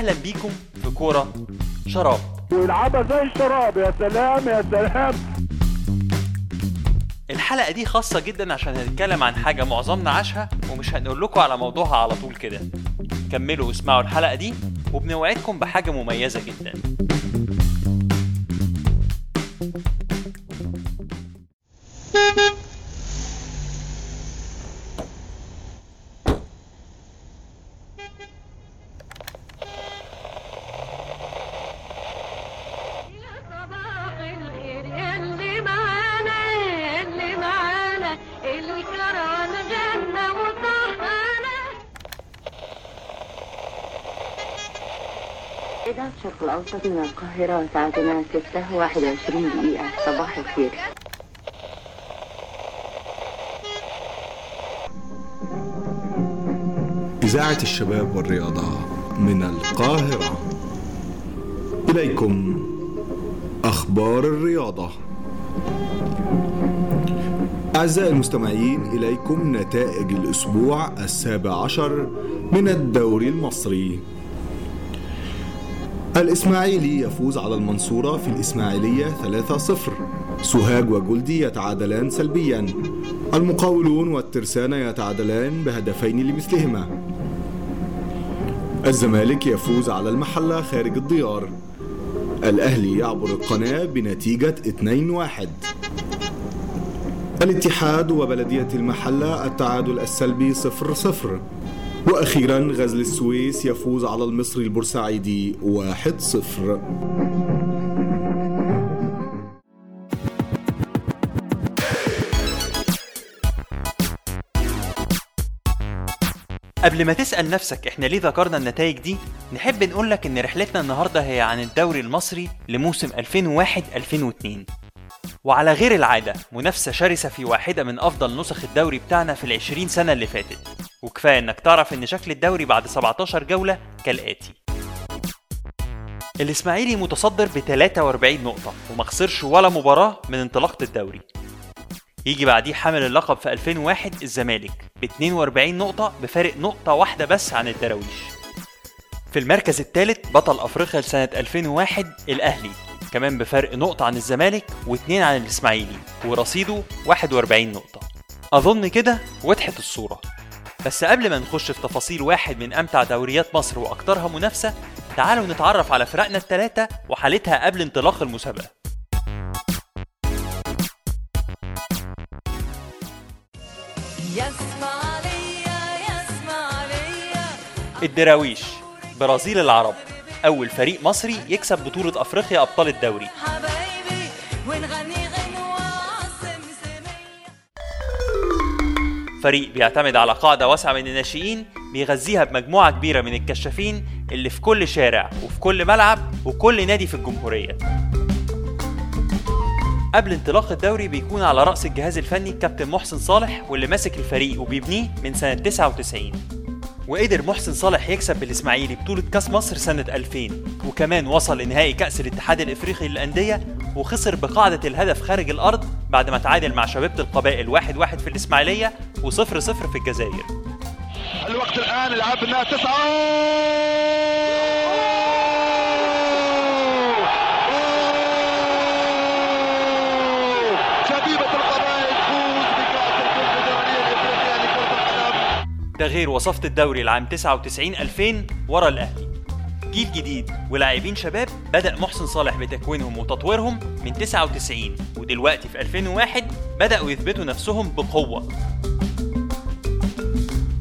أهلا بيكم في كورة شراب. ويلعبها زي الشراب يا سلام يا سلام. الحلقة دي خاصة جدا عشان هنتكلم عن حاجة معظمنا عاشها ومش هنقول لكم على موضوعها على طول كده. كملوا واسمعوا الحلقة دي وبنوعدكم بحاجة مميزة جدا. إذاعة الأوسط من القاهرة ساعتنا 6 21 دقيقة صباح الخير. إذاعة الشباب والرياضة من القاهرة. إليكم أخبار الرياضة. أعزائي المستمعين إليكم نتائج الأسبوع السابع عشر من الدوري المصري. الإسماعيلي يفوز على المنصورة في الإسماعيلية 3-0 سوهاج وجلدي يتعادلان سلبيا. المقاولون والترسانة يتعادلان بهدفين لمثلهما. الزمالك يفوز على المحلة خارج الديار. الأهلي يعبر القناة بنتيجة 2-1 الاتحاد وبلدية المحلة التعادل السلبي 0-0 وأخيرا غزل السويس يفوز على المصري البورسعيدي 1-0 قبل ما تسأل نفسك إحنا ليه ذكرنا النتائج دي نحب نقول لك إن رحلتنا النهارده هي عن الدوري المصري لموسم 2001-2002 وعلى غير العادة منافسة شرسة في واحدة من أفضل نسخ الدوري بتاعنا في العشرين سنة اللي فاتت. وكفاية إنك تعرف إن شكل الدوري بعد 17 جولة كالآتي. الإسماعيلي متصدر ب 43 نقطة وما خسرش ولا مباراة من انطلاقة الدوري. يجي بعديه حامل اللقب في 2001 الزمالك ب 42 نقطة بفارق نقطة واحدة بس عن الدراويش. في المركز الثالث بطل أفريقيا لسنة 2001 الأهلي كمان بفرق نقطة عن الزمالك واثنين عن الإسماعيلي ورصيده 41 نقطة. أظن كده وضحت الصورة. بس قبل ما نخش في تفاصيل واحد من أمتع دوريات مصر وأكترها منافسة تعالوا نتعرف على فرقنا الثلاثة وحالتها قبل انطلاق المسابقة. الدراويش برازيل العرب أول فريق مصري يكسب بطولة أفريقيا أبطال الدوري. حبايبي ونغني فريق بيعتمد على قاعدة واسعة من الناشئين بيغذيها بمجموعة كبيرة من الكشافين اللي في كل شارع وفي كل ملعب وكل نادي في الجمهورية. قبل انطلاق الدوري بيكون على رأس الجهاز الفني الكابتن محسن صالح واللي ماسك الفريق وبيبنيه من سنة 99 وقدر محسن صالح يكسب بالإسماعيلي بطولة كأس مصر سنة 2000 وكمان وصل لنهائي كأس الاتحاد الإفريقي للأندية وخسر بقاعدة الهدف خارج الأرض بعد ما تعادل مع شبيبة القبائل واحد واحد في الإسماعيلية وصفر صفر في الجزائر. الوقت الآن لعبنا تسعة. ده غير وصفة الدوري العام 99 2000 ورا الأهلي. جيل جديد ولاعبين شباب بدأ محسن صالح بتكوينهم وتطويرهم من 99 ودلوقتي في 2001 بدأوا يثبتوا نفسهم بقوة.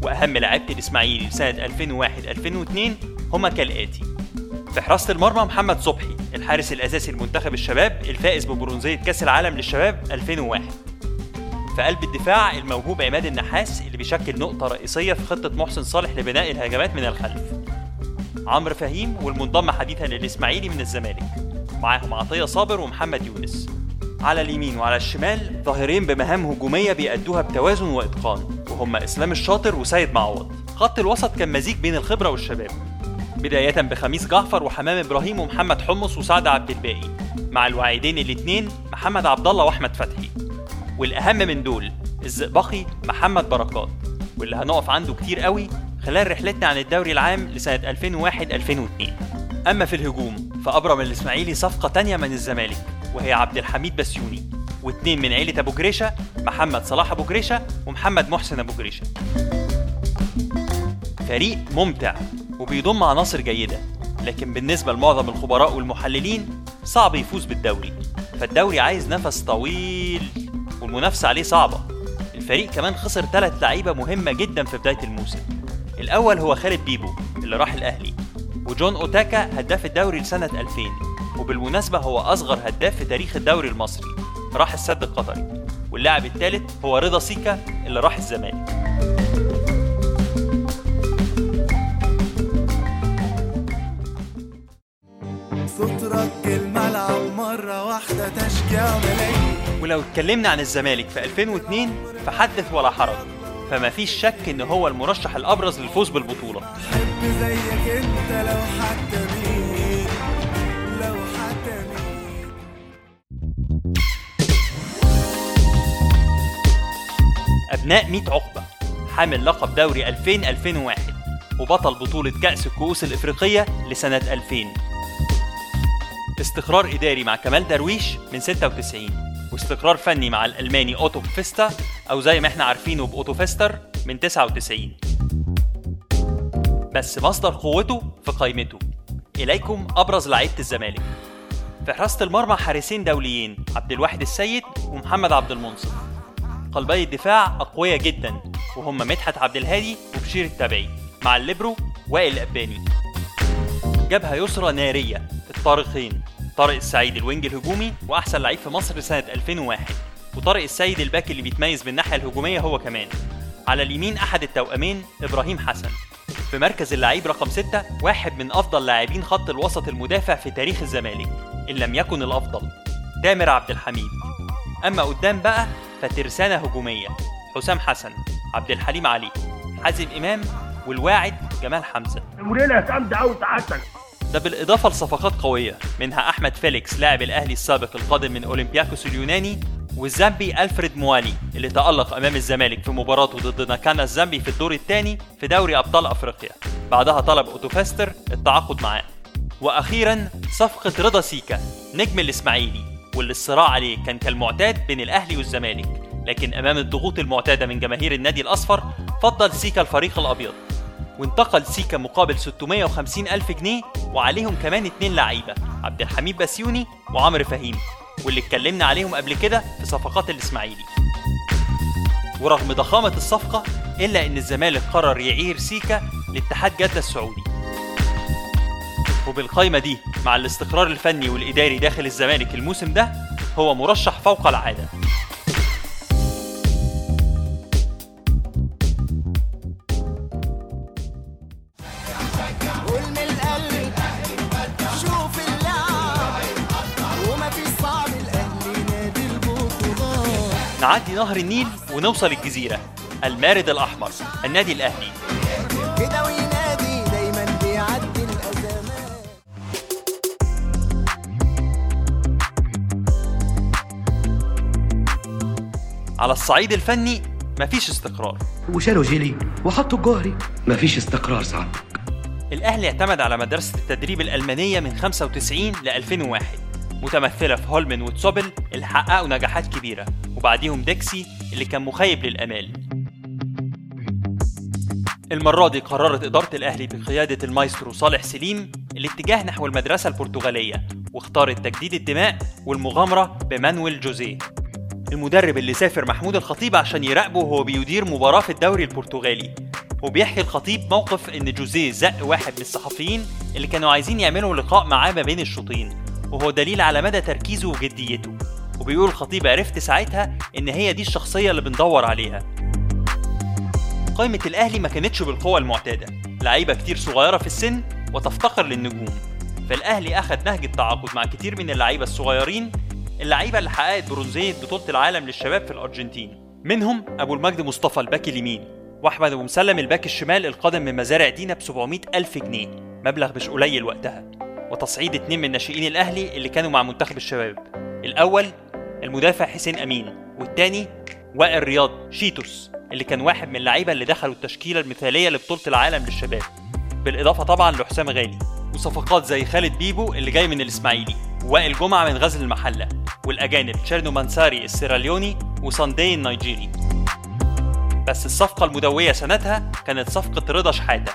وأهم لعيبة الإسماعيلي سنة 2001 2002 هما كالآتي في حراسة المرمى محمد صبحي الحارس الأساسي لمنتخب الشباب الفائز ببرونزية كأس العالم للشباب 2001 في قلب الدفاع الموهوب عماد النحاس اللي بيشكل نقطة رئيسية في خطة محسن صالح لبناء الهجمات من الخلف. عمرو فهيم والمنضم حديثا للإسماعيلي من الزمالك. معاهم عطية صابر ومحمد يونس. على اليمين وعلى الشمال ظاهرين بمهام هجومية بيأدوها بتوازن وإتقان. وهم إسلام الشاطر وسيد معوض. خط الوسط كان مزيج بين الخبرة والشباب. بداية بخميس جعفر وحمام إبراهيم ومحمد حمص وسعد عبد الباقي. مع الواعدين الاثنين محمد عبد الله وأحمد فتحي. والأهم من دول الزئبقي محمد بركات. واللي هنقف عنده كتير قوي خلال رحلتنا عن الدوري العام لسنة 2001-2002 أما في الهجوم فأبرم الإسماعيلي صفقة تانية من الزمالك وهي عبد الحميد بسيوني. واثنين من عيلة أبو جريشة محمد صلاح أبو جريشة ومحمد محسن أبو جريشة. فريق ممتع وبيضم عناصر جيدة لكن بالنسبة لمعظم الخبراء والمحللين صعب يفوز بالدوري. فالدوري عايز نفس طويل والمنافسة عليه صعبة. الفريق كمان خسر ثلاث لعيبة مهمة جدا في بداية الموسم. الأول هو خالد بيبو اللي راح الأهلي وجون أوتاكا هداف الدوري لسنة 2000 وبالمناسبة هو أصغر هداف في تاريخ الدوري المصري. راح السد القطري واللاعب الثالث هو رضا سيكا اللي راح الزمالك. سترك الملعب مرة واحدة تشجيع ملايين ولو اتكلمنا عن الزمالك في 2002 فحدث ولا حرج. فما فيش شك إن هو المرشح الأبرز للفوز بالبطولة. حب زيك أنت لو حتى مين؟ ابناء 100 عقبة حامل لقب دوري 2000 2001 وبطل بطولة كأس الكؤوس الإفريقية لسنة 2000 استقرار إداري مع كمال درويش من 96 واستقرار فني مع الألماني أوتو فيستا أو زي ما إحنا عارفينه بأوتو فيستر من 99 بس مصدر قوته في قائمته. إليكم أبرز لعيبة الزمالك. في حراسة المرمى حارسين دوليين عبد الواحد السيد ومحمد عبد المنصف. قلبي الدفاع أقوياء جدا وهم مدحت عبد الهادي وبشير التابعي مع الليبرو وائل القباني جبهة يسرى نارية الطارقين طارق السعيد ال wing الهجومي وأحسن لعيب في مصر سنة 2001 وطارق السيد ال back اللي بيتميز بالناحية الهجومية هو كمان. على اليمين أحد التوأمين إبراهيم حسن. في مركز اللعيب رقم 6 واحد من أفضل لاعبين خط الوسط المدافع في تاريخ الزمالك إن لم يكن الأفضل تامر عبد الحميد. أما قدام بقى فترسانة هجومية. حسام حسن عبد الحليم علي حازم إمام والواعد جمال حمزة. المدير جامده قوي سعادتك ده بالإضافة لصفقات قوية منها أحمد فيليكس لاعب الأهلي السابق القادم من أولمبياكوس اليوناني والزامبي ألفريد موالي اللي تألق أمام الزمالك في مباراته ضد ناكانا الزامبي في الدور الثاني في دوري أبطال أفريقيا. بعدها طلب أوتوفيستر التعاقد معاه. وأخيرا صفقة رضا سيكا نجم الإسماعيلي. واللي الصراع عليه كان كالمعتاد بين الأهلي والزمالك. لكن أمام الضغوط المعتادة من جماهير النادي الأصفر فضل سيكا الفريق الأبيض. وانتقل سيكا مقابل 650 ألف جنيه وعليهم كمان اتنين لعيبة عبد الحميد بسيوني وعمرو فهيم واللي اتكلمنا عليهم قبل كده في صفقات الإسماعيلي. ورغم ضخامة الصفقة إلا إن الزمالك قرر يعير سيكا لاتحاد جدة السعودي. وبالقايمة دي مع الاستقرار الفني والإداري داخل الزمالك الموسم ده هو مرشح فوق العادة. نعدي نهر النيل ونوصل الجزيرة المارد الأحمر النادي الأهلي. على الصعيد الفني مفيش استقرار. وشالوا جيلي وحطوا الجوهري. مفيش استقرار سعادتك الأهلي اعتمد على مدرسة التدريب الألمانية من 95 ل 2001 متمثلة في هولمن وتسوبل اللي حققوا نجاحات كبيرة. وبعديهم ديكسي اللي كان مخيب للآمال. المرة دي قررت إدارة الأهلي بقيادة المايسترو صالح سليم الاتجاه نحو المدرسة البرتغالية واختارت تجديد الدماء والمغامرة بمانويل جوزيه. المدرب اللي سافر محمود الخطيب عشان يراقبه وهو بيدير مباراة في الدوري البرتغالي. وبيحكي الخطيب موقف إن جوزيه زق واحد من الصحفيين اللي كانوا عايزين يعملوا لقاء معاه ما بين الشوطين وهو دليل على مدى تركيزه وجديته. وبيقول الخطيب عرفت ساعتها إن هي دي الشخصية اللي بندور عليها. قائمة الأهلي ما كانتش بالقوة المعتادة. لعيبة كتير صغيرة في السن وتفتقر للنجوم. فالأهلي أخذ نهج التعاقد مع كتير من اللعيبة الصغيرين اللعيبة اللي حققت برونزية بطولة العالم للشباب في الأرجنتين. منهم أبو المجد مصطفى الباك اليمين وأحمد أبو مسلم ال back الشمال القادم من مزارع دينا ب 700 ألف جنيه. مبلغ مش قليل وقتها. وتصعيد اتنين من ناشئين الأهلي اللي كانوا مع منتخب الشباب. الأول المدافع حسين أمين والتاني وائل رياض شيتوس اللي كان واحد من اللعيبة اللي دخلوا التشكيلة المثالية لبطولة العالم للشباب. بالإضافة طبعا لحسام غالي وصفقات زي خالد بيبو اللي جاي من الإسماعيلي ووائل جمعة من غزل المحلة. والأجانب تشيرنو مانساري السيراليوني وساندي النيجيري. بس الصفقة المدوية سنتها كانت صفقة رضا شحاتة.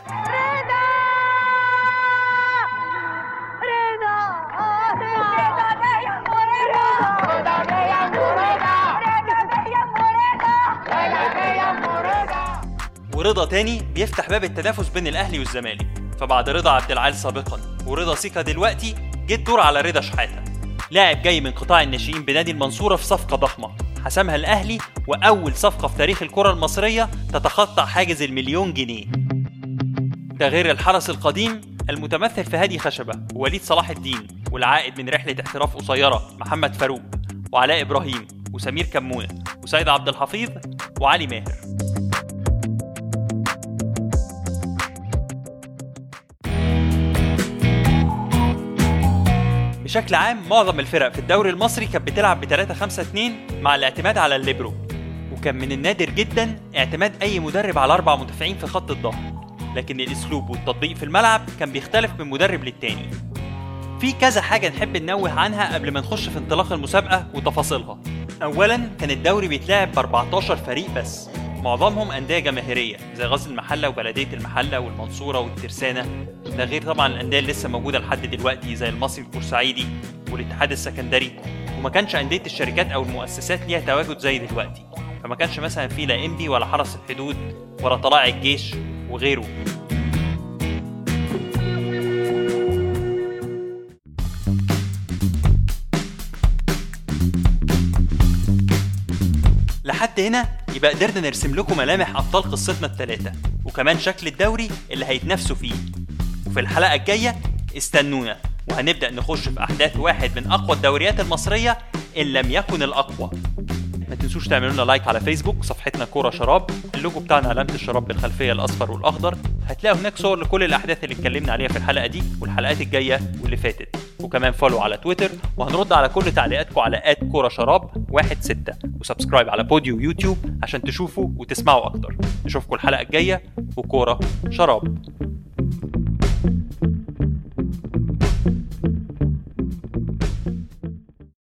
ورضا تاني بيفتح باب التنافس بين الأهلي والزمالك. فبعد رضا عبد العال سابقا ورضا سيكا دلوقتي جه الدور على رضا شحاتة. لاعب جاي من قطاع الناشئين بنادي المنصورة في صفقة ضخمة. حسمها الأهلي وأول صفقة في تاريخ الكرة المصرية تتخطى حاجز المليون جنيه. ده غير الحرس القديم المتمثل في هادي خشبة ووليد صلاح الدين والعائد من رحلة احتراف قصيرة محمد فاروق وعلاء إبراهيم وسمير كمونة وسيد عبد الحفيظ وعلي ماهر. بشكل عام معظم الفرق في الدوري المصري كانت بتلعب ب 3 5 2 مع الاعتماد على الليبرو. وكان من النادر جدا اعتماد أي مدرب على أربع مدافعين في خط الظهر لكن الأسلوب والتطبيق في الملعب كان بيختلف من مدرب للتاني. في كذا حاجة نحب ننوه عنها قبل ما نخش في انطلاق المسابقة وتفاصيلها. أولا كان الدوري بيتلعب ب 14 فريق بس. معظمهم أندية جماهيرية زي غزل المحلة وبلدية المحلة والمنصورة والترسانة. ده غير طبعا الأندية اللي لسه موجودة لحد دلوقتي زي المصري البورسعيدي والاتحاد السكندري. وما كانش أندية الشركات أو المؤسسات ليها تواجد زي دلوقتي. فما كانش مثلا في لا إنبي ولا حرس الحدود ولا طلائع الجيش وغيره. لحد هنا يبقى قدرنا نرسم لكم ملامح أبطال قصتنا الثلاثه وكمان شكل الدوري اللي هيتنافسوا فيه. وفي الحلقة الجاية استنونا وهنبدأ نخش في أحداث واحد من أقوى الدوريات المصرية إن لم يكن الأقوى. ما تنسوش تعملوا لنا like على فيسبوك صفحتنا كورة شراب. اللوجو بتاعنا علامة الشراب بالخلفية الأصفر والأخضر. هتلاقوا هناك صور لكل الأحداث اللي اتكلمنا عليها في الحلقة دي والحلقات الجاية واللي فاتت. وكمان follow على تويتر وهنرد على كل تعليقاتكم على at كورة شراب واحد ستة و subscribe على بوديو يوتيوب عشان تشوفوا وتسمعوا أكتر. نشوفكم الحلقة الجاية وكورة شراب.